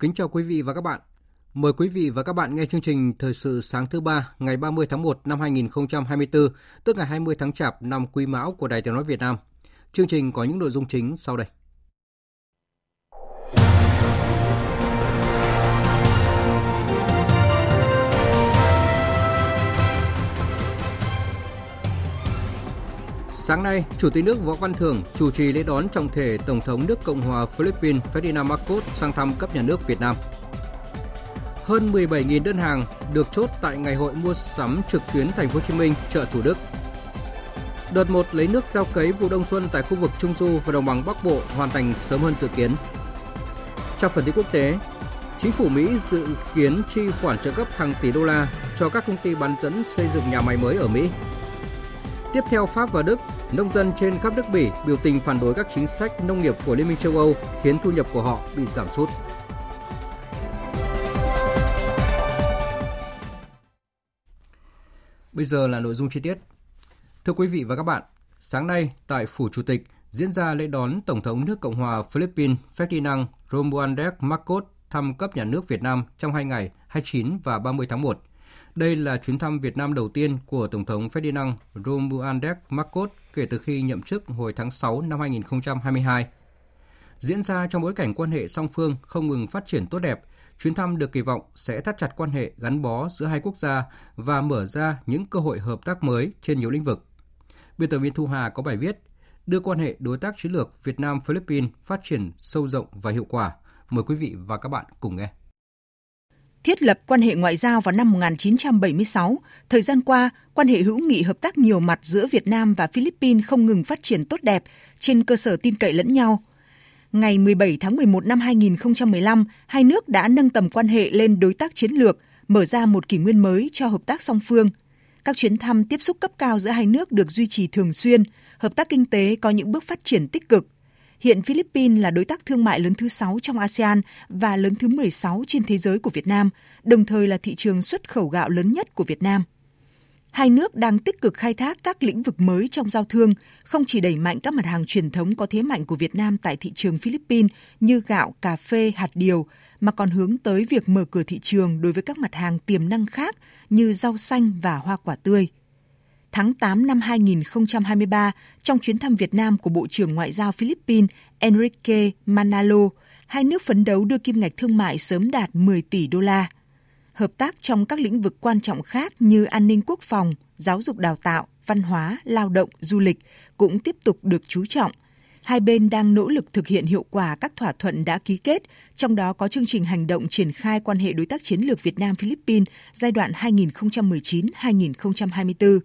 Kính chào quý vị và các bạn. Mời quý vị và các bạn nghe chương trình Thời sự sáng thứ ba ngày 30 tháng 1 năm 2024, tức ngày 20 tháng Chạp năm Quý Mão của Đài Tiếng nói Việt Nam. Chương trình có những nội dung chính sau đây. Sáng nay, Chủ tịch nước Võ Văn Thưởng chủ trì lễ đón trọng thể Tổng thống nước Cộng hòa Philippines Ferdinand Marcos sang thăm cấp nhà nước Việt Nam. Hơn 17.000 đơn hàng được chốt tại ngày hội mua sắm trực tuyến Thành phố Hồ Chí Minh, chợ Thủ Đức. Đợt 1 lấy nước gieo cấy vụ đông xuân tại khu vực Trung Du và Đồng bằng Bắc Bộ hoàn thành sớm hơn dự kiến. Trong phần tin quốc tế, Chính phủ Mỹ dự kiến chi khoản trợ cấp hàng tỷ đô la cho các công ty bán dẫn xây dựng nhà máy mới ở Mỹ. Tiếp theo Pháp và Đức, nông dân trên khắp nước Bỉ biểu tình phản đối các chính sách nông nghiệp của Liên minh châu Âu khiến thu nhập của họ bị giảm sút. Bây giờ là nội dung chi tiết. Thưa quý vị và các bạn, sáng nay tại Phủ Chủ tịch diễn ra lễ đón Tổng thống nước Cộng hòa Philippines Ferdinand Romualdez Marcos thăm cấp nhà nước Việt Nam trong hai ngày 29 và 30 tháng 1. Đây là chuyến thăm Việt Nam đầu tiên của Tổng thống Ferdinand Romualdez Marcos kể từ khi nhậm chức hồi tháng 6 năm 2022. Diễn ra trong bối cảnh quan hệ song phương không ngừng phát triển tốt đẹp, chuyến thăm được kỳ vọng sẽ thắt chặt quan hệ gắn bó giữa hai quốc gia và mở ra những cơ hội hợp tác mới trên nhiều lĩnh vực. Biên tập viên Thu Hà có bài viết đưa quan hệ đối tác chiến lược Việt Nam Philippines phát triển sâu rộng và hiệu quả. Mời quý vị và các bạn cùng nghe thiết lập quan hệ ngoại giao vào năm 1976, thời gian qua, quan hệ hữu nghị hợp tác nhiều mặt giữa Việt Nam và Philippines không ngừng phát triển tốt đẹp trên cơ sở tin cậy lẫn nhau. Ngày 17 tháng 11 năm 2015, hai nước đã nâng tầm quan hệ lên đối tác chiến lược, mở ra một kỷ nguyên mới cho hợp tác song phương. Các chuyến thăm tiếp xúc cấp cao giữa hai nước được duy trì thường xuyên, hợp tác kinh tế có những bước phát triển tích cực – Hiện Philippines là đối tác thương mại lớn thứ 6 trong ASEAN và lớn thứ 16 trên thế giới của Việt Nam, đồng thời là thị trường xuất khẩu gạo lớn nhất của Việt Nam. Hai nước đang tích cực khai thác các lĩnh vực mới trong giao thương, không chỉ đẩy mạnh các mặt hàng truyền thống có thế mạnh của Việt Nam tại thị trường Philippines như gạo, cà phê, hạt điều, mà còn hướng tới việc mở cửa thị trường đối với các mặt hàng tiềm năng khác như rau xanh và hoa quả tươi tháng 8 năm 2023 trong chuyến thăm Việt Nam của Bộ trưởng Ngoại giao Philippines Enrique Manalo, hai nước phấn đấu đưa kim ngạch thương mại sớm đạt 10 tỷ đô la. Hợp tác trong các lĩnh vực quan trọng khác như an ninh quốc phòng, giáo dục đào tạo, văn hóa, lao động, du lịch cũng tiếp tục được chú trọng. Hai bên đang nỗ lực thực hiện hiệu quả các thỏa thuận đã ký kết, trong đó có chương trình hành động triển khai quan hệ đối tác chiến lược Việt Nam Philippines giai đoạn 2019-2024.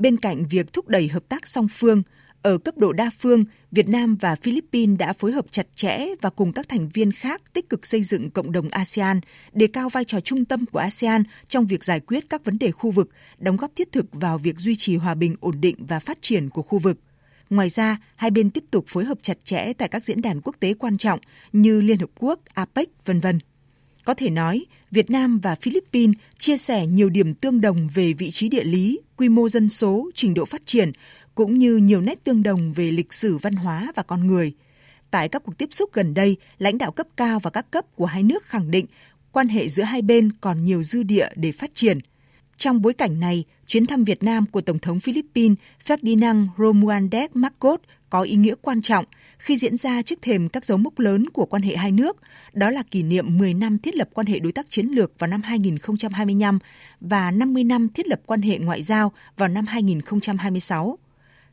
Bên cạnh việc thúc đẩy hợp tác song phương, ở cấp độ đa phương, Việt Nam và Philippines đã phối hợp chặt chẽ và cùng các thành viên khác tích cực xây dựng cộng đồng ASEAN, đề cao vai trò trung tâm của ASEAN trong việc giải quyết các vấn đề khu vực, đóng góp thiết thực vào việc duy trì hòa bình ổn định và phát triển của khu vực. Ngoài ra, hai bên tiếp tục phối hợp chặt chẽ tại các diễn đàn quốc tế quan trọng như Liên Hợp Quốc, APEC, v.v. Có thể nói, Việt Nam và Philippines chia sẻ nhiều điểm tương đồng về vị trí địa lý, quy mô dân số, trình độ phát triển, cũng như nhiều nét tương đồng về lịch sử văn hóa và con người. Tại các cuộc tiếp xúc gần đây, lãnh đạo cấp cao và các cấp của hai nước khẳng định quan hệ giữa hai bên còn nhiều dư địa để phát triển. Trong bối cảnh này, chuyến thăm Việt Nam của Tổng thống Philippines Ferdinand Romualdez Marcos có ý nghĩa quan trọng khi diễn ra trước thềm các dấu mốc lớn của quan hệ hai nước, đó là kỷ niệm 10 năm thiết lập quan hệ đối tác chiến lược vào năm 2025 và 50 năm thiết lập quan hệ ngoại giao vào năm 2026.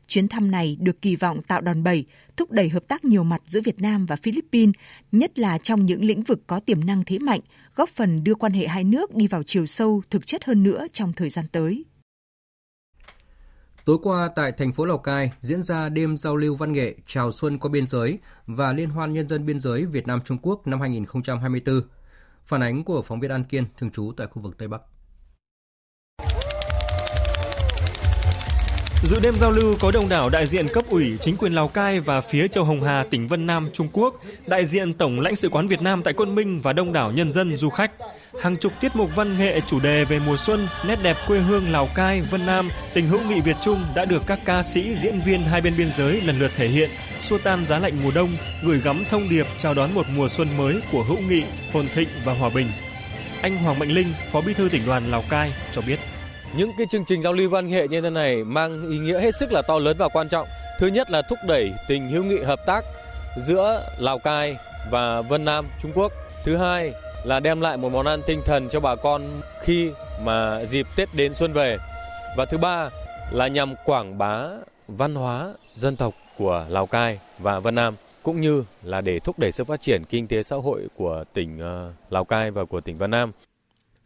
Chuyến thăm này được kỳ vọng tạo đòn bẩy, thúc đẩy hợp tác nhiều mặt giữa Việt Nam và Philippines, nhất là trong những lĩnh vực có tiềm năng thế mạnh, góp phần đưa quan hệ hai nước đi vào chiều sâu, thực chất hơn nữa trong thời gian tới. Tối qua tại thành phố Lào Cai diễn ra đêm giao lưu văn nghệ chào xuân qua biên giới và liên hoan nhân dân biên giới Việt Nam Trung Quốc năm 2024. Phản ánh của phóng viên An Kiên thường trú tại khu vực Tây Bắc. Dự đêm giao lưu có đông đảo đại diện cấp ủy, chính quyền Lào Cai và phía Châu Hồng Hà, tỉnh Vân Nam, Trung Quốc, đại diện Tổng lãnh sự quán Việt Nam tại Quân Minh và đông đảo nhân dân du khách. Hàng chục tiết mục văn nghệ chủ đề về mùa xuân, nét đẹp quê hương Lào Cai, Vân Nam, tình hữu nghị Việt Trung đã được các ca sĩ, diễn viên hai bên biên giới lần lượt thể hiện, xua tan giá lạnh mùa đông, gửi gắm thông điệp chào đón một mùa xuân mới của hữu nghị, phồn thịnh và hòa bình. Anh Hoàng Mạnh Linh, Phó Bí thư tỉnh đoàn Lào Cai cho biết. Những cái chương trình giao lưu văn nghệ như thế này mang ý nghĩa hết sức là to lớn và quan trọng. Thứ nhất là thúc đẩy tình hữu nghị hợp tác giữa Lào Cai và Vân Nam, Trung Quốc. Thứ hai là đem lại một món ăn tinh thần cho bà con khi mà dịp Tết đến xuân về. Và thứ ba là nhằm quảng bá văn hóa dân tộc của Lào Cai và Vân Nam, cũng như là để thúc đẩy sự phát triển kinh tế xã hội của tỉnh ờ, Lào Cai và của tỉnh Vân Nam.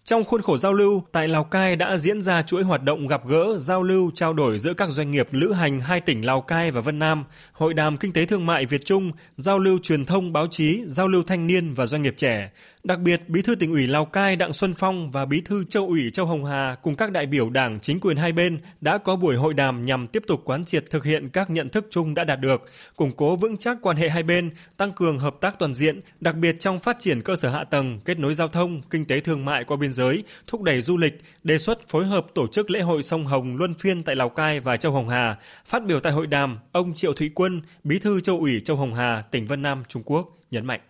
Trong khuôn khổ giao lưu, tại Lào Cai đã diễn ra chuỗi hoạt động gặp gỡ, giao lưu, trao đổi giữa các doanh nghiệp lữ hành hai tỉnh Lào Cai và Vân Nam, hội đàm kinh tế thương mại Việt Trung, giao lưu truyền thông báo chí, giao lưu thanh niên và doanh nghiệp trẻ. Đặc biệt, Bí thư tỉnh ủy Lào Cai Đặng Xuân Phong và Bí thư Châu ủy Châu Hồng Hà cùng các đại biểu Đảng chính quyền hai bên đã có buổi hội đàm nhằm tiếp tục quán triệt thực hiện các nhận thức chung đã đạt được, củng cố vững chắc quan hệ hai bên, tăng cường hợp tác toàn diện, đặc biệt trong phát triển cơ sở hạ tầng, kết nối giao thông, kinh tế thương mại qua biên giới, thúc đẩy du lịch, đề xuất phối hợp tổ chức lễ hội sông Hồng luân phiên tại Lào Cai và Châu Hồng Hà. Phát biểu tại hội đàm, ông Triệu Thụy Quân, Bí thư Châu ủy Châu Hồng Hà, tỉnh Vân Nam, Trung Quốc nhấn mạnh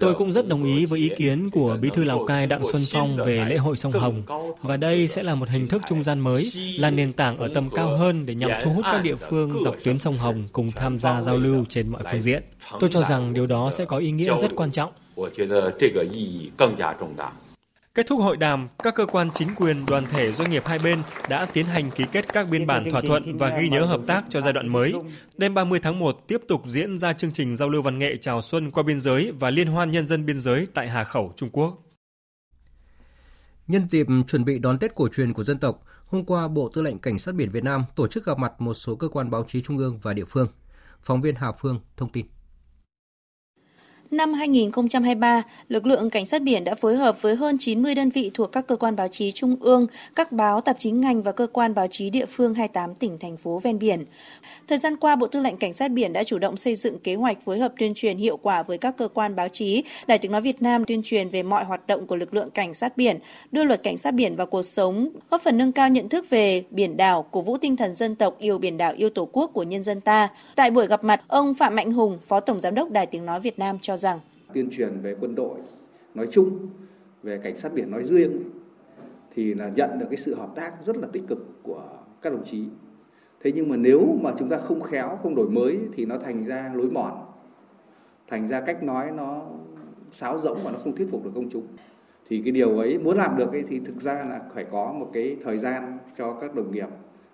Tôi cũng rất đồng ý với ý kiến của Bí thư Lào Cai Đặng Xuân Phong về lễ hội sông Hồng và đây sẽ là một hình thức trung gian mới, là nền tảng ở tầm cao hơn để nhằm thu hút các địa phương dọc tuyến sông Hồng cùng tham gia giao lưu trên mọi phương diện. Tôi cho rằng điều đó sẽ có ý nghĩa rất quan trọng. Kết thúc hội đàm, các cơ quan chính quyền, đoàn thể, doanh nghiệp hai bên đã tiến hành ký kết các biên bản thỏa thuận và ghi nhớ hợp tác cho giai đoạn mới. Đêm 30 tháng 1 tiếp tục diễn ra chương trình giao lưu văn nghệ chào xuân qua biên giới và liên hoan nhân dân biên giới tại Hà Khẩu, Trung Quốc. Nhân dịp chuẩn bị đón Tết cổ truyền của dân tộc, hôm qua Bộ Tư lệnh Cảnh sát biển Việt Nam tổ chức gặp mặt một số cơ quan báo chí trung ương và địa phương. Phóng viên Hà Phương thông tin. Năm 2023, lực lượng cảnh sát biển đã phối hợp với hơn 90 đơn vị thuộc các cơ quan báo chí trung ương, các báo, tạp chí ngành và cơ quan báo chí địa phương 28 tỉnh thành phố ven biển. Thời gian qua, Bộ Tư lệnh Cảnh sát biển đã chủ động xây dựng kế hoạch phối hợp tuyên truyền hiệu quả với các cơ quan báo chí, Đài Tiếng nói Việt Nam tuyên truyền về mọi hoạt động của lực lượng cảnh sát biển, đưa luật cảnh sát biển vào cuộc sống, góp phần nâng cao nhận thức về biển đảo, cổ vũ tinh thần dân tộc yêu biển đảo yêu Tổ quốc của nhân dân ta. Tại buổi gặp mặt, ông Phạm Mạnh Hùng, Phó Tổng giám đốc Đài Tiếng nói Việt Nam cho rằng tuyên truyền về quân đội nói chung, về cảnh sát biển nói riêng thì là nhận được cái sự hợp tác rất là tích cực của các đồng chí. Thế nhưng mà nếu mà chúng ta không khéo, không đổi mới thì nó thành ra lối mòn, thành ra cách nói nó sáo rỗng và nó không thuyết phục được công chúng. Thì cái điều ấy muốn làm được ấy thì thực ra là phải có một cái thời gian cho các đồng nghiệp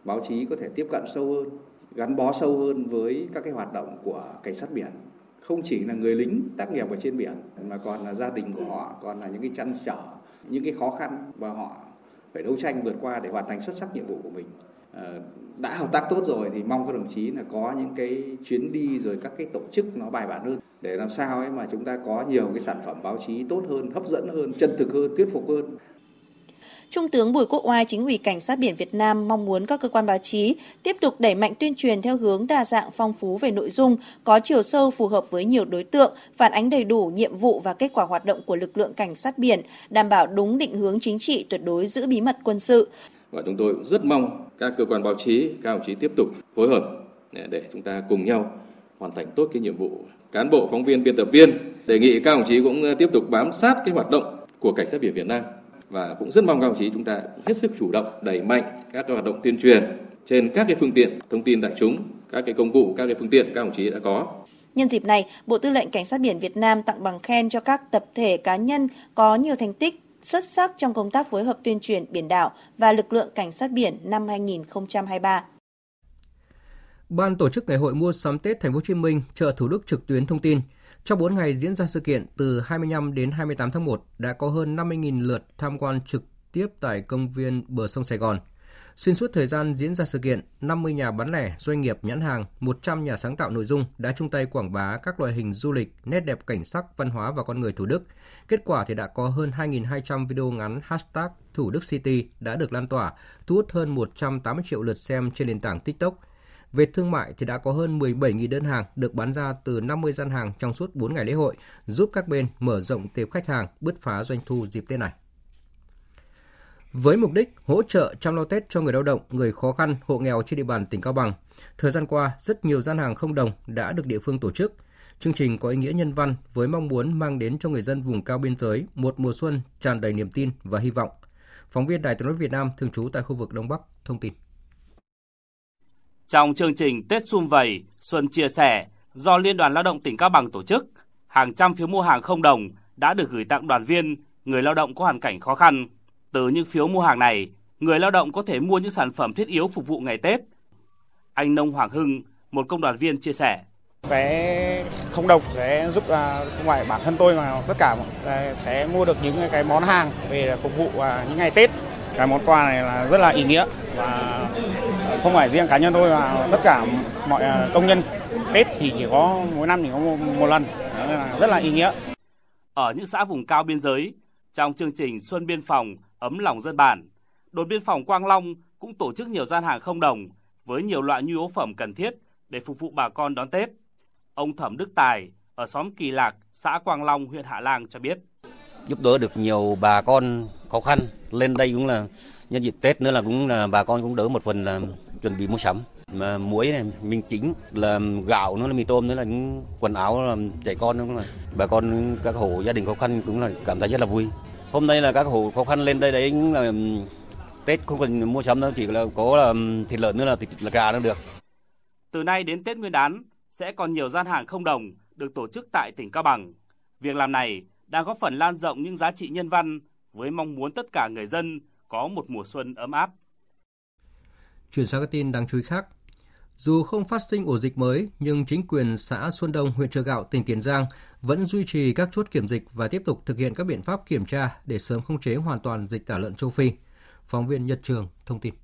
báo chí có thể tiếp cận sâu hơn, gắn bó sâu hơn với các cái hoạt động của cảnh sát biển không chỉ là người lính tác nghiệp ở trên biển mà còn là gia đình của họ còn là những cái chăn trở những cái khó khăn và họ phải đấu tranh vượt qua để hoàn thành xuất sắc nhiệm vụ của mình. À, đã hợp tác tốt rồi thì mong các đồng chí là có những cái chuyến đi rồi các cái tổ chức nó bài bản hơn để làm sao ấy mà chúng ta có nhiều cái sản phẩm báo chí tốt hơn hấp dẫn hơn chân thực hơn thuyết phục hơn. Trung tướng Bùi Quốc Oai, chính ủy Cảnh sát biển Việt Nam mong muốn các cơ quan báo chí tiếp tục đẩy mạnh tuyên truyền theo hướng đa dạng phong phú về nội dung, có chiều sâu phù hợp với nhiều đối tượng, phản ánh đầy đủ nhiệm vụ và kết quả hoạt động của lực lượng cảnh sát biển, đảm bảo đúng định hướng chính trị tuyệt đối giữ bí mật quân sự. Và chúng tôi rất mong các cơ quan báo chí, các đồng chí tiếp tục phối hợp để chúng ta cùng nhau hoàn thành tốt cái nhiệm vụ. Cán bộ, phóng viên, biên tập viên đề nghị các đồng chí cũng tiếp tục bám sát cái hoạt động của cảnh sát biển Việt Nam và cũng rất mong các đồng chí chúng ta hết sức chủ động đẩy mạnh các hoạt động tuyên truyền trên các cái phương tiện thông tin đại chúng, các cái công cụ, các cái phương tiện các đồng chí đã có. Nhân dịp này, Bộ Tư lệnh Cảnh sát biển Việt Nam tặng bằng khen cho các tập thể cá nhân có nhiều thành tích xuất sắc trong công tác phối hợp tuyên truyền biển đảo và lực lượng cảnh sát biển năm 2023. Ban tổ chức Ngày hội mua sắm Tết Thành phố Hồ Chí Minh chợ Thủ Đức trực tuyến thông tin, trong 4 ngày diễn ra sự kiện từ 25 đến 28 tháng 1 đã có hơn 50.000 lượt tham quan trực tiếp tại công viên bờ sông Sài Gòn. Xuyên suốt thời gian diễn ra sự kiện, 50 nhà bán lẻ, doanh nghiệp nhãn hàng, 100 nhà sáng tạo nội dung đã chung tay quảng bá các loại hình du lịch, nét đẹp cảnh sắc, văn hóa và con người Thủ Đức. Kết quả thì đã có hơn 2.200 video ngắn hashtag Thủ Đức City đã được lan tỏa, thu hút hơn 180 triệu lượt xem trên nền tảng TikTok. Về thương mại thì đã có hơn 17.000 đơn hàng được bán ra từ 50 gian hàng trong suốt 4 ngày lễ hội, giúp các bên mở rộng tiệp khách hàng, bứt phá doanh thu dịp Tết này. Với mục đích hỗ trợ chăm lo Tết cho người lao động, người khó khăn, hộ nghèo trên địa bàn tỉnh Cao Bằng, thời gian qua rất nhiều gian hàng không đồng đã được địa phương tổ chức. Chương trình có ý nghĩa nhân văn với mong muốn mang đến cho người dân vùng cao biên giới một mùa xuân tràn đầy niềm tin và hy vọng. Phóng viên Đài tiếng nói Việt Nam thường trú tại khu vực Đông Bắc thông tin. Trong chương trình Tết Xung Vầy, Xuân Chia Sẻ do Liên đoàn Lao động tỉnh Cao Bằng tổ chức, hàng trăm phiếu mua hàng không đồng đã được gửi tặng đoàn viên, người lao động có hoàn cảnh khó khăn. Từ những phiếu mua hàng này, người lao động có thể mua những sản phẩm thiết yếu phục vụ ngày Tết. Anh Nông Hoàng Hưng, một công đoàn viên chia sẻ. Vé không đồng sẽ giúp à, ngoài bản thân tôi mà tất cả à, sẽ mua được những cái món hàng về phục vụ à, những ngày Tết. Cái món quà này là rất là ý nghĩa và không phải riêng cá nhân tôi mà tất cả mọi công nhân Tết thì chỉ có mỗi năm chỉ có một, một lần nên là rất là ý nghĩa. Ở những xã vùng cao biên giới, trong chương trình Xuân Biên phòng ấm lòng dân bản, đồn biên phòng Quang Long cũng tổ chức nhiều gian hàng không đồng với nhiều loại nhu yếu phẩm cần thiết để phục vụ bà con đón Tết. Ông Thẩm Đức Tài ở xóm Kỳ Lạc, xã Quang Long, huyện Hạ Lan cho biết. Giúp đỡ được nhiều bà con khó khăn, lên đây cũng là nhân dịp Tết nữa là cũng là bà con cũng đỡ một phần là chuẩn bị mua sắm. Mà muối này mình chính, là gạo nữa, là mì tôm nữa, là những quần áo là trẻ con nữa là bà con, các hộ gia đình khó khăn cũng là cảm thấy rất là vui. Hôm nay là các hộ khó khăn lên đây đấy, những là Tết không cần mua sắm đâu, chỉ là có là thịt lợn nữa là thịt là gà nữa được. Từ nay đến Tết Nguyên đán, sẽ còn nhiều gian hàng không đồng được tổ chức tại tỉnh Cao Bằng. Việc làm này đang góp phần lan rộng những giá trị nhân văn với mong muốn tất cả người dân có một mùa xuân ấm áp. Chuyển sang các tin đáng chú ý khác. Dù không phát sinh ổ dịch mới, nhưng chính quyền xã Xuân Đông, huyện Chợ Gạo, tỉnh Tiền Giang vẫn duy trì các chốt kiểm dịch và tiếp tục thực hiện các biện pháp kiểm tra để sớm khống chế hoàn toàn dịch tả lợn châu Phi. Phóng viên Nhật Trường thông tin.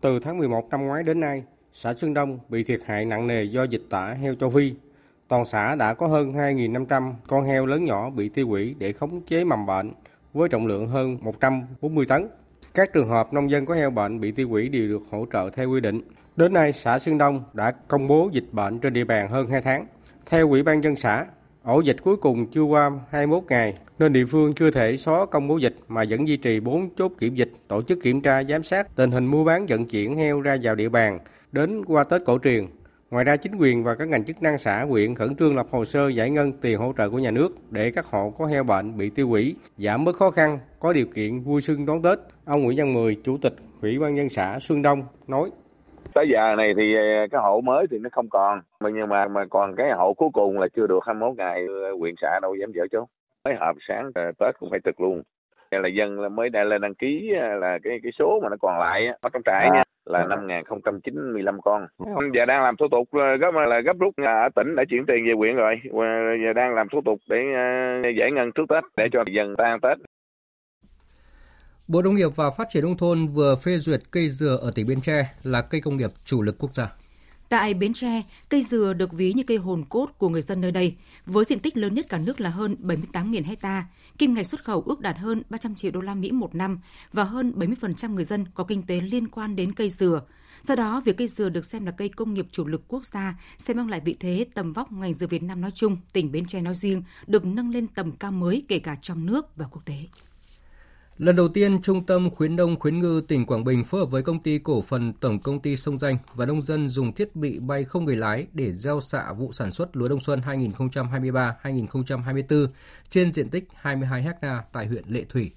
Từ tháng 11 năm ngoái đến nay, xã Xuân Đông bị thiệt hại nặng nề do dịch tả heo châu Phi. Toàn xã đã có hơn 2.500 con heo lớn nhỏ bị tiêu hủy để khống chế mầm bệnh với trọng lượng hơn 140 tấn. Các trường hợp nông dân có heo bệnh bị tiêu hủy đều được hỗ trợ theo quy định. Đến nay, xã Sương Đông đã công bố dịch bệnh trên địa bàn hơn 2 tháng. Theo Ủy ban dân xã, ổ dịch cuối cùng chưa qua 21 ngày nên địa phương chưa thể xóa công bố dịch mà vẫn duy trì 4 chốt kiểm dịch, tổ chức kiểm tra giám sát tình hình mua bán vận chuyển heo ra vào địa bàn đến qua Tết cổ truyền. Ngoài ra, chính quyền và các ngành chức năng xã, huyện khẩn trương lập hồ sơ giải ngân tiền hỗ trợ của nhà nước để các hộ có heo bệnh bị tiêu hủy, giảm bớt khó khăn, có điều kiện vui xuân đón Tết. Ông Nguyễn Văn Mười, Chủ tịch Ủy ban nhân xã Xuân Đông nói. Tới giờ này thì ờ, cái hộ mới thì nó không còn, nhưng mà mà còn cái hộ cuối cùng là chưa được 21 ngày, ờ, huyện xã đâu dám dở chứ. Mấy họp sáng ờ, Tết cũng phải trực luôn. Là dân mới đã lên đăng ký ờ, là cái cái số mà nó còn lại ở trong trại nha là năm 5095 con. Giờ đang làm thủ tục gấp là gấp rút ở tỉnh đã chuyển tiền về huyện rồi. Giờ đang làm thủ tục để giải ngân trước Tết để cho dân ta ăn Tết. Bộ Nông nghiệp và Phát triển nông thôn vừa phê duyệt cây dừa ở tỉnh Bến Tre là cây công nghiệp chủ lực quốc gia. Tại Bến Tre, cây dừa được ví như cây hồn cốt của người dân nơi đây, với diện tích lớn nhất cả nước là hơn 78.000 hecta, kim ngạch xuất khẩu ước đạt hơn 300 triệu đô la Mỹ một năm và hơn 70% người dân có kinh tế liên quan đến cây dừa. Do đó, việc cây dừa được xem là cây công nghiệp chủ lực quốc gia sẽ mang lại vị thế tầm vóc ngành dừa Việt Nam nói chung, tỉnh Bến Tre nói riêng, được nâng lên tầm cao mới kể cả trong nước và quốc tế. Lần đầu tiên, Trung tâm Khuyến nông Khuyến ngư tỉnh Quảng Bình phối hợp với công ty cổ phần Tổng công ty Sông Danh và nông dân dùng thiết bị bay không người lái để gieo xạ vụ sản xuất lúa đông xuân 2023-2024 trên diện tích 22 ha tại huyện Lệ Thủy.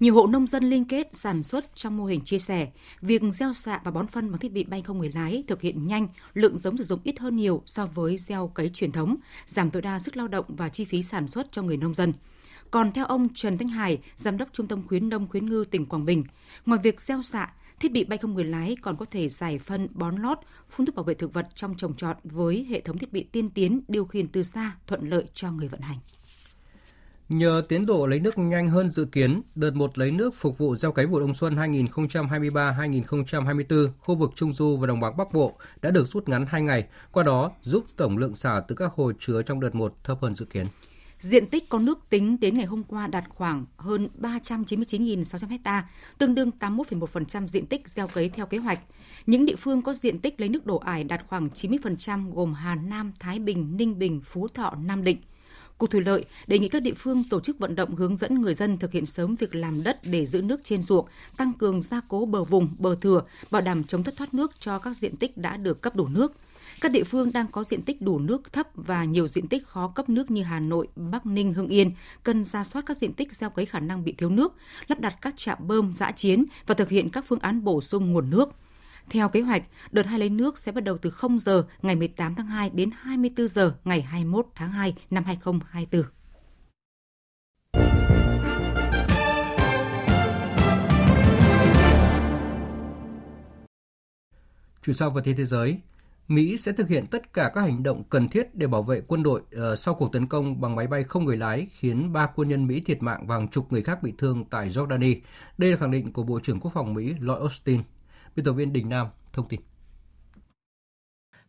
Nhiều hộ nông dân liên kết sản xuất trong mô hình chia sẻ, việc gieo xạ và bón phân bằng thiết bị bay không người lái thực hiện nhanh, lượng giống sử dụng ít hơn nhiều so với gieo cấy truyền thống, giảm tối đa sức lao động và chi phí sản xuất cho người nông dân. Còn theo ông Trần Thanh Hải, Giám đốc Trung tâm khuyến nông khuyến ngư tỉnh Quảng Bình, ngoài việc gieo xạ, thiết bị bay không người lái còn có thể giải phân, bón lót, phun thuốc bảo vệ thực vật trong trồng trọt với hệ thống thiết bị tiên tiến điều khiển từ xa thuận lợi cho người vận hành. Nhờ tiến độ lấy nước nhanh hơn dự kiến, đợt một lấy nước phục vụ gieo cấy vụ đông xuân 2023-2024 khu vực Trung Du và Đồng bằng Bắc Bộ đã được rút ngắn 2 ngày, qua đó giúp tổng lượng xả từ các hồ chứa trong đợt một thấp hơn dự kiến. Diện tích có nước tính đến ngày hôm qua đạt khoảng hơn 399.600 ha, tương đương 81,1% diện tích gieo cấy theo kế hoạch. Những địa phương có diện tích lấy nước đổ ải đạt khoảng 90% gồm Hà Nam, Thái Bình, Ninh Bình, Phú Thọ, Nam Định. Cục Thủy lợi đề nghị các địa phương tổ chức vận động hướng dẫn người dân thực hiện sớm việc làm đất để giữ nước trên ruộng, tăng cường gia cố bờ vùng, bờ thừa, bảo đảm chống thất thoát nước cho các diện tích đã được cấp đủ nước. Các địa phương đang có diện tích đủ nước thấp và nhiều diện tích khó cấp nước như Hà Nội, Bắc Ninh, Hưng Yên cần ra soát các diện tích gieo cấy khả năng bị thiếu nước, lắp đặt các trạm bơm giã chiến và thực hiện các phương án bổ sung nguồn nước. Theo kế hoạch, đợt hai lấy nước sẽ bắt đầu từ 0 giờ ngày 18 tháng 2 đến 24 giờ ngày 21 tháng 2 năm 2024. Chuyển sang phần tin thế giới, Mỹ sẽ thực hiện tất cả các hành động cần thiết để bảo vệ quân đội uh, sau cuộc tấn công bằng máy bay không người lái khiến ba quân nhân Mỹ thiệt mạng và hàng chục người khác bị thương tại Jordani. Đây là khẳng định của Bộ trưởng Quốc phòng Mỹ Lloyd Austin. Biên tập viên Đình Nam thông tin.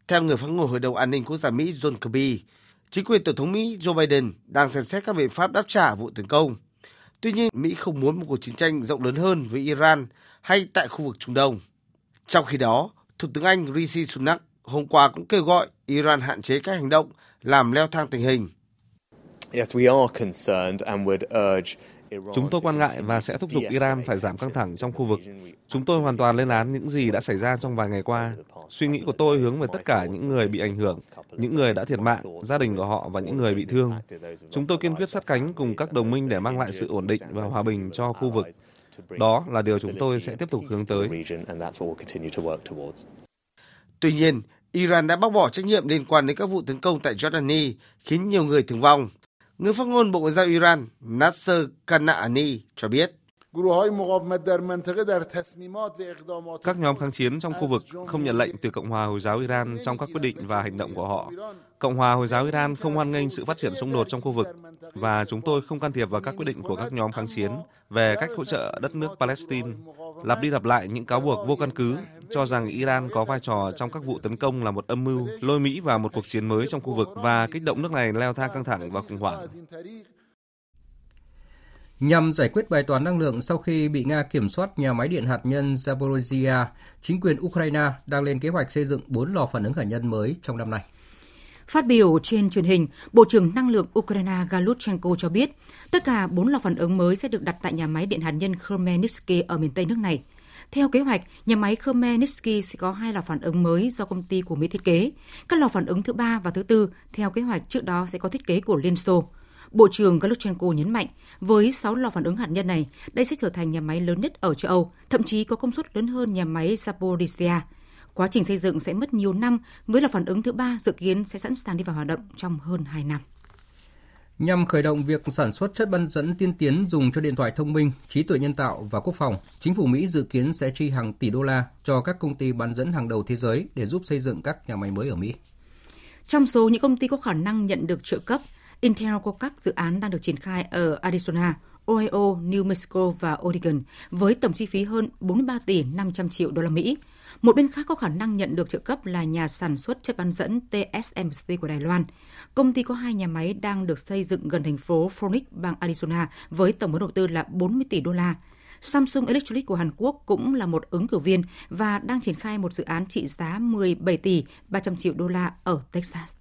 Theo người phát ngôn Hội đồng An ninh Quốc gia Mỹ John Kirby, chính quyền Tổng thống Mỹ Joe Biden đang xem xét các biện pháp đáp trả vụ tấn công. Tuy nhiên, Mỹ không muốn một cuộc chiến tranh rộng lớn hơn với Iran hay tại khu vực Trung Đông. Trong khi đó, Thủ tướng Anh Rishi Sunak hôm qua cũng kêu gọi Iran hạn chế các hành động làm leo thang tình hình. Yes, we are concerned and would urge Chúng tôi quan ngại và sẽ thúc giục Iran phải giảm căng thẳng trong khu vực. Chúng tôi hoàn toàn lên án những gì đã xảy ra trong vài ngày qua. Suy nghĩ của tôi hướng về tất cả những người bị ảnh hưởng, những người đã thiệt mạng, gia đình của họ và những người bị thương. Chúng tôi kiên quyết sát cánh cùng các đồng minh để mang lại sự ổn định và hòa bình cho khu vực. Đó là điều chúng tôi sẽ tiếp tục hướng tới. Tuy nhiên, Iran đã bác bỏ trách nhiệm liên quan đến các vụ tấn công tại Jordani, khiến nhiều người thương vong. Người phát ngôn Bộ Ngoại giao Iran Nasser Kanaani cho biết. Các nhóm kháng chiến trong khu vực không nhận lệnh từ Cộng hòa Hồi giáo Iran trong các quyết định và hành động của họ. Cộng hòa Hồi giáo Iran không hoan nghênh sự phát triển xung đột trong khu vực và chúng tôi không can thiệp vào các quyết định của các nhóm kháng chiến về cách hỗ trợ đất nước Palestine, lặp đi lặp lại những cáo buộc vô căn cứ cho rằng Iran có vai trò trong các vụ tấn công là một âm mưu lôi Mỹ vào một cuộc chiến mới trong khu vực và kích động nước này leo thang căng thẳng và khủng hoảng. Nhằm giải quyết bài toán năng lượng sau khi bị Nga kiểm soát nhà máy điện hạt nhân Zaporizhia, chính quyền Ukraine đang lên kế hoạch xây dựng 4 lò phản ứng hạt nhân mới trong năm nay. Phát biểu trên truyền hình, Bộ trưởng Năng lượng Ukraine Galuchenko cho biết tất cả 4 lò phản ứng mới sẽ được đặt tại nhà máy điện hạt nhân Khmelnytsky ở miền Tây nước này. Theo kế hoạch, nhà máy Khmer Nitsky sẽ có hai lò phản ứng mới do công ty của Mỹ thiết kế. Các lò phản ứng thứ ba và thứ tư, theo kế hoạch trước đó sẽ có thiết kế của Liên Xô. Bộ trưởng Galuchenko nhấn mạnh, với 6 lò phản ứng hạt nhân này, đây sẽ trở thành nhà máy lớn nhất ở châu Âu, thậm chí có công suất lớn hơn nhà máy Zaporizhia. Quá trình xây dựng sẽ mất nhiều năm, với lò phản ứng thứ ba dự kiến sẽ sẵn sàng đi vào hoạt động trong hơn 2 năm. Nhằm khởi động việc sản xuất chất bán dẫn tiên tiến dùng cho điện thoại thông minh, trí tuệ nhân tạo và quốc phòng, chính phủ Mỹ dự kiến sẽ chi hàng tỷ đô la cho các công ty bán dẫn hàng đầu thế giới để giúp xây dựng các nhà máy mới ở Mỹ. Trong số những công ty có khả năng nhận được trợ cấp, Intel có các dự án đang được triển khai ở Arizona, Ohio, New Mexico và Oregon với tổng chi phí hơn 43 tỷ 500 triệu đô la Mỹ. Một bên khác có khả năng nhận được trợ cấp là nhà sản xuất chất bán dẫn TSMC của Đài Loan. Công ty có hai nhà máy đang được xây dựng gần thành phố Phoenix, bang Arizona với tổng vốn đầu tư là 40 tỷ đô la. Samsung Electronics của Hàn Quốc cũng là một ứng cử viên và đang triển khai một dự án trị giá 17 tỷ 300 triệu đô la ở Texas.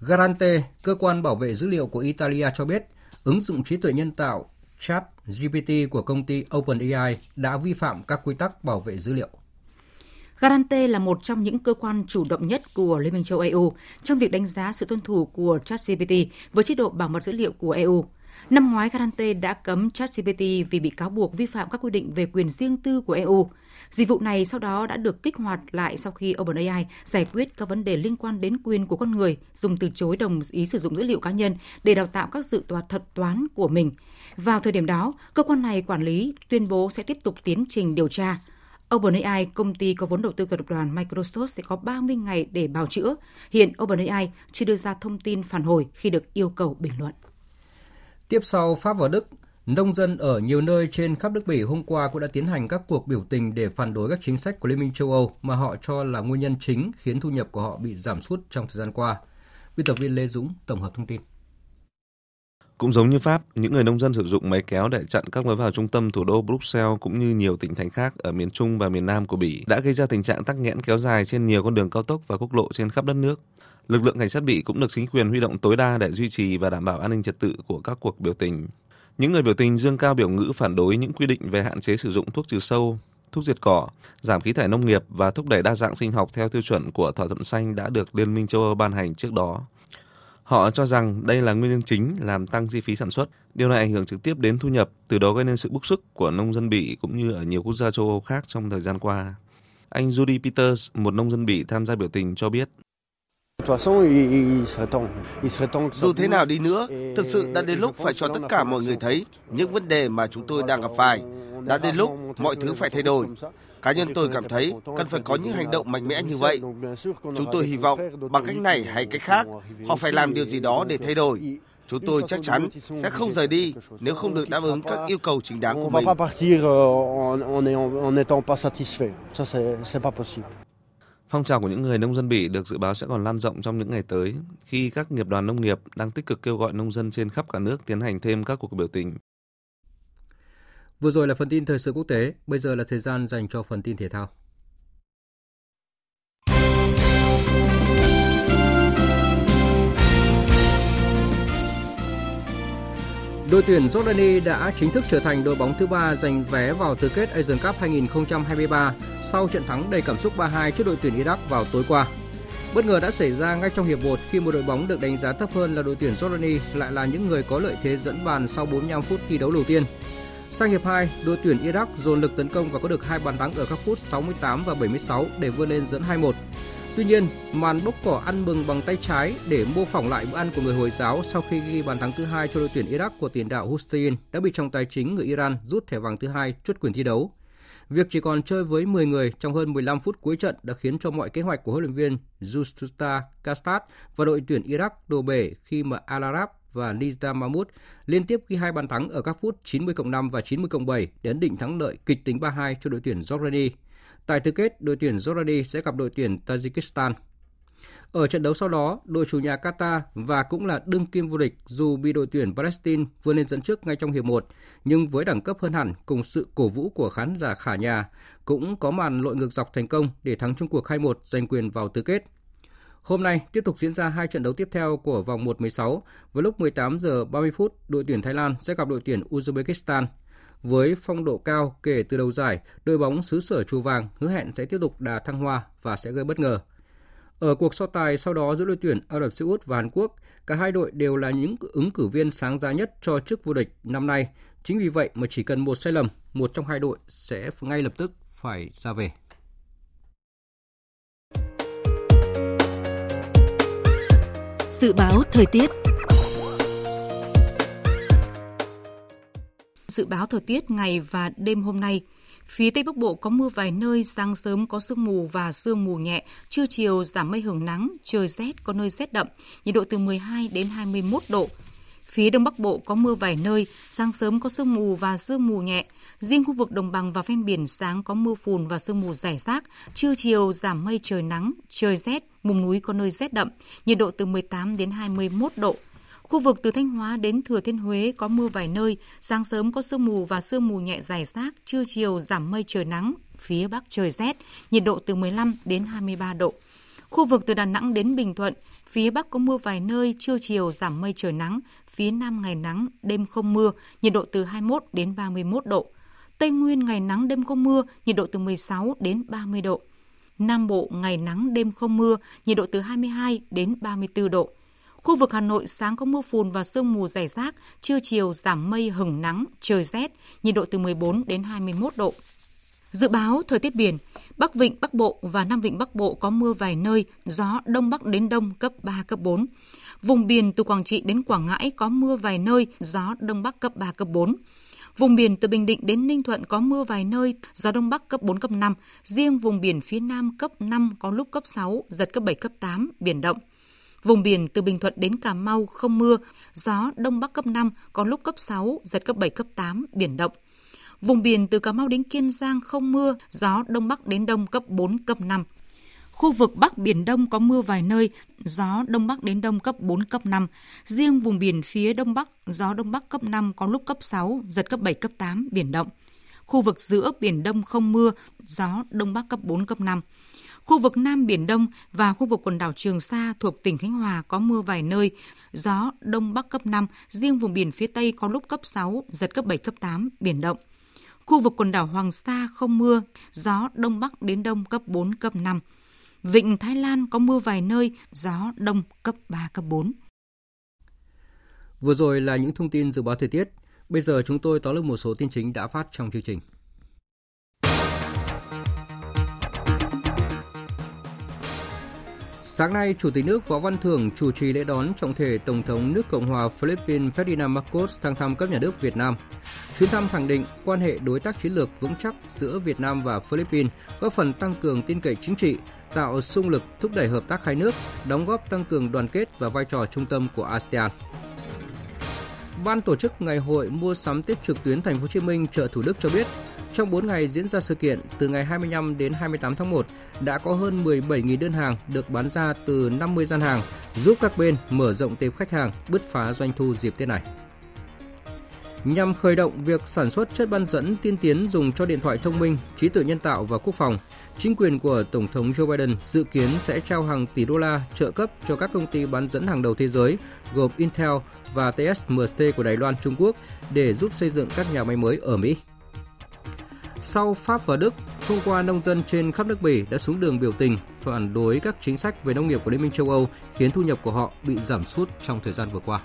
Garante, cơ quan bảo vệ dữ liệu của Italia cho biết, ứng dụng trí tuệ nhân tạo Chat GPT của công ty OpenAI đã vi phạm các quy tắc bảo vệ dữ liệu. Garante là một trong những cơ quan chủ động nhất của Liên minh châu EU trong việc đánh giá sự tuân thủ của ChatGPT với chế độ bảo mật dữ liệu của EU. Năm ngoái, Garante đã cấm ChatGPT vì bị cáo buộc vi phạm các quy định về quyền riêng tư của EU. Dịch vụ này sau đó đã được kích hoạt lại sau khi OpenAI giải quyết các vấn đề liên quan đến quyền của con người dùng từ chối đồng ý sử dụng dữ liệu cá nhân để đào tạo các dự toán thuật toán của mình. Vào thời điểm đó, cơ quan này quản lý tuyên bố sẽ tiếp tục tiến trình điều tra. OpenAI, công ty có vốn đầu tư của tập đoàn Microsoft sẽ có 30 ngày để bào chữa. Hiện OpenAI chưa đưa ra thông tin phản hồi khi được yêu cầu bình luận. Tiếp sau Pháp và Đức, nông dân ở nhiều nơi trên khắp nước Bỉ hôm qua cũng đã tiến hành các cuộc biểu tình để phản đối các chính sách của Liên minh châu Âu mà họ cho là nguyên nhân chính khiến thu nhập của họ bị giảm sút trong thời gian qua. Biên tập viên Lê Dũng tổng hợp thông tin. Cũng giống như Pháp, những người nông dân sử dụng máy kéo để chặn các lối vào trung tâm thủ đô Bruxelles cũng như nhiều tỉnh thành khác ở miền Trung và miền Nam của Bỉ đã gây ra tình trạng tắc nghẽn kéo dài trên nhiều con đường cao tốc và quốc lộ trên khắp đất nước. Lực lượng cảnh sát Bỉ cũng được chính quyền huy động tối đa để duy trì và đảm bảo an ninh trật tự của các cuộc biểu tình. Những người biểu tình dương cao biểu ngữ phản đối những quy định về hạn chế sử dụng thuốc trừ sâu, thuốc diệt cỏ, giảm khí thải nông nghiệp và thúc đẩy đa dạng sinh học theo tiêu chuẩn của thỏa thuận xanh đã được Liên minh châu Âu ban hành trước đó. Họ cho rằng đây là nguyên nhân chính làm tăng chi phí sản xuất. Điều này ảnh hưởng trực tiếp đến thu nhập, từ đó gây nên sự bức xúc của nông dân Bỉ cũng như ở nhiều quốc gia châu Âu khác trong thời gian qua. Anh Judy Peters, một nông dân Bỉ tham gia biểu tình cho biết. Dù thế nào đi nữa, thực sự đã đến lúc phải cho tất cả mọi người thấy những vấn đề mà chúng tôi đang gặp phải. Đã đến lúc mọi thứ phải thay đổi. Cá nhân tôi cảm thấy cần phải có những hành động mạnh mẽ như vậy. Chúng tôi hy vọng bằng cách này hay cách khác, họ phải làm điều gì đó để thay đổi. Chúng tôi chắc chắn sẽ không rời đi nếu không được đáp ứng các yêu cầu chính đáng của mình. Phong trào của những người nông dân Bỉ được dự báo sẽ còn lan rộng trong những ngày tới khi các nghiệp đoàn nông nghiệp đang tích cực kêu gọi nông dân trên khắp cả nước tiến hành thêm các cuộc biểu tình. Vừa rồi là phần tin thời sự quốc tế, bây giờ là thời gian dành cho phần tin thể thao. Đội tuyển Jordani đã chính thức trở thành đội bóng thứ ba giành vé vào tứ kết Asian Cup 2023 sau trận thắng đầy cảm xúc 3-2 trước đội tuyển Iraq vào tối qua. Bất ngờ đã xảy ra ngay trong hiệp 1 khi một đội bóng được đánh giá thấp hơn là đội tuyển Jordani lại là những người có lợi thế dẫn bàn sau 45 phút thi đấu đầu tiên. Sang hiệp 2, đội tuyển Iraq dồn lực tấn công và có được hai bàn thắng ở các phút 68 và 76 để vươn lên dẫn 2-1. Tuy nhiên, màn bốc cỏ ăn mừng bằng tay trái để mô phỏng lại bữa ăn của người Hồi giáo sau khi ghi bàn thắng thứ hai cho đội tuyển Iraq của tiền đạo Hussein đã bị trọng tài chính người Iran rút thẻ vàng thứ hai chốt quyền thi đấu. Việc chỉ còn chơi với 10 người trong hơn 15 phút cuối trận đã khiến cho mọi kế hoạch của huấn luyện viên Justa Kastat và đội tuyển Iraq đổ bể khi mà Al Arab và Nizam Mahmoud liên tiếp ghi hai bàn thắng ở các phút 90 5 và 90 7 để ấn định thắng lợi kịch tính 3-2 cho đội tuyển Jordani. Tại tứ kết, đội tuyển Jordani sẽ gặp đội tuyển Tajikistan. Ở trận đấu sau đó, đội chủ nhà Qatar và cũng là đương kim vô địch dù bị đội tuyển Palestine vươn lên dẫn trước ngay trong hiệp 1, nhưng với đẳng cấp hơn hẳn cùng sự cổ vũ của khán giả khả nhà, cũng có màn lội ngược dọc thành công để thắng chung cuộc 2-1 giành quyền vào tứ kết. Hôm nay tiếp tục diễn ra hai trận đấu tiếp theo của vòng 1-16. Với lúc 18 giờ 30 phút, đội tuyển Thái Lan sẽ gặp đội tuyển Uzbekistan. Với phong độ cao kể từ đầu giải, đội bóng xứ sở Chùa Vàng hứa hẹn sẽ tiếp tục đà thăng hoa và sẽ gây bất ngờ. Ở cuộc so tài sau đó giữa đội tuyển Ả Rập Xê Út và Hàn Quốc, cả hai đội đều là những ứng cử viên sáng giá nhất cho chức vô địch năm nay. Chính vì vậy mà chỉ cần một sai lầm, một trong hai đội sẽ ngay lập tức phải ra về. Dự báo thời tiết Dự báo thời tiết ngày và đêm hôm nay, Phía Tây Bắc Bộ có mưa vài nơi, sáng sớm có sương mù và sương mù nhẹ, trưa chiều giảm mây hưởng nắng, trời rét, có nơi rét đậm, nhiệt độ từ 12 đến 21 độ. Phía Đông Bắc Bộ có mưa vài nơi, sáng sớm có sương mù và sương mù nhẹ. Riêng khu vực đồng bằng và ven biển sáng có mưa phùn và sương mù rải rác, trưa chiều giảm mây trời nắng, trời rét, vùng núi có nơi rét đậm, nhiệt độ từ 18 đến 21 độ. Khu vực từ Thanh Hóa đến Thừa Thiên Huế có mưa vài nơi, sáng sớm có sương mù và sương mù nhẹ dài rác, trưa chiều giảm mây trời nắng, phía Bắc trời rét, nhiệt độ từ 15 đến 23 độ. Khu vực từ Đà Nẵng đến Bình Thuận, phía Bắc có mưa vài nơi, trưa chiều giảm mây trời nắng, phía Nam ngày nắng, đêm không mưa, nhiệt độ từ 21 đến 31 độ. Tây Nguyên ngày nắng đêm không mưa, nhiệt độ từ 16 đến 30 độ. Nam Bộ ngày nắng đêm không mưa, nhiệt độ từ 22 đến 34 độ. Khu vực Hà Nội sáng có mưa phùn và sương mù rải rác, trưa chiều giảm mây hừng nắng, trời rét, nhiệt độ từ 14 đến 21 độ. Dự báo thời tiết biển, Bắc Vịnh Bắc Bộ và Nam Vịnh Bắc Bộ có mưa vài nơi, gió Đông Bắc đến Đông cấp 3, cấp 4. Vùng biển từ Quảng Trị đến Quảng Ngãi có mưa vài nơi, gió Đông Bắc cấp 3, cấp 4. Vùng biển từ Bình Định đến Ninh Thuận có mưa vài nơi, gió Đông Bắc cấp 4, cấp 5. Riêng vùng biển phía Nam cấp 5 có lúc cấp 6, giật cấp 7, cấp 8, biển động. Vùng biển từ Bình Thuận đến Cà Mau không mưa, gió Đông Bắc cấp 5, có lúc cấp 6, giật cấp 7, cấp 8, biển động. Vùng biển từ Cà Mau đến Kiên Giang không mưa, gió Đông Bắc đến Đông cấp 4, cấp 5. Khu vực Bắc Biển Đông có mưa vài nơi, gió Đông Bắc đến Đông cấp 4, cấp 5. Riêng vùng biển phía Đông Bắc, gió Đông Bắc cấp 5 có lúc cấp 6, giật cấp 7, cấp 8, biển động. Khu vực giữa Biển Đông không mưa, gió Đông Bắc cấp 4, cấp 5. Khu vực Nam Biển Đông và khu vực quần đảo Trường Sa thuộc tỉnh Khánh Hòa có mưa vài nơi, gió Đông Bắc cấp 5, riêng vùng biển phía Tây có lúc cấp 6, giật cấp 7, cấp 8, biển động. Khu vực quần đảo Hoàng Sa không mưa, gió Đông Bắc đến Đông cấp 4, cấp 5. Vịnh Thái Lan có mưa vài nơi, gió Đông cấp 3, cấp 4. Vừa rồi là những thông tin dự báo thời tiết. Bây giờ chúng tôi tóm lược một số tin chính đã phát trong chương trình. Sáng nay, Chủ tịch nước Võ Văn Thưởng chủ trì lễ đón trọng thể Tổng thống nước Cộng hòa Philippines Ferdinand Marcos sang thăm cấp nhà nước Việt Nam. Chuyến thăm khẳng định quan hệ đối tác chiến lược vững chắc giữa Việt Nam và Philippines góp phần tăng cường tin cậy chính trị, tạo sung lực thúc đẩy hợp tác hai nước, đóng góp tăng cường đoàn kết và vai trò trung tâm của ASEAN. Ban tổ chức Ngày hội mua sắm Tết trực tuyến Thành phố Hồ Chí Minh chợ Thủ Đức cho biết, trong 4 ngày diễn ra sự kiện, từ ngày 25 đến 28 tháng 1, đã có hơn 17.000 đơn hàng được bán ra từ 50 gian hàng, giúp các bên mở rộng tệp khách hàng, bứt phá doanh thu dịp Tết này. Nhằm khởi động việc sản xuất chất bán dẫn tiên tiến dùng cho điện thoại thông minh, trí tuệ nhân tạo và quốc phòng, chính quyền của Tổng thống Joe Biden dự kiến sẽ trao hàng tỷ đô la trợ cấp cho các công ty bán dẫn hàng đầu thế giới gồm Intel và TSMC của Đài Loan, Trung Quốc để giúp xây dựng các nhà máy mới ở Mỹ. Sau Pháp và Đức, hôm qua nông dân trên khắp nước Bỉ đã xuống đường biểu tình phản đối các chính sách về nông nghiệp của Liên minh châu Âu khiến thu nhập của họ bị giảm sút trong thời gian vừa qua.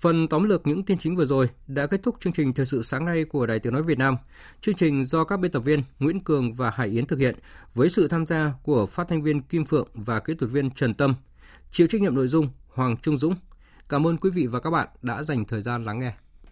Phần tóm lược những tin chính vừa rồi đã kết thúc chương trình thời sự sáng nay của Đài Tiếng Nói Việt Nam. Chương trình do các biên tập viên Nguyễn Cường và Hải Yến thực hiện với sự tham gia của phát thanh viên Kim Phượng và kỹ thuật viên Trần Tâm. Chịu trách nhiệm nội dung Hoàng Trung Dũng. Cảm ơn quý vị và các bạn đã dành thời gian lắng nghe.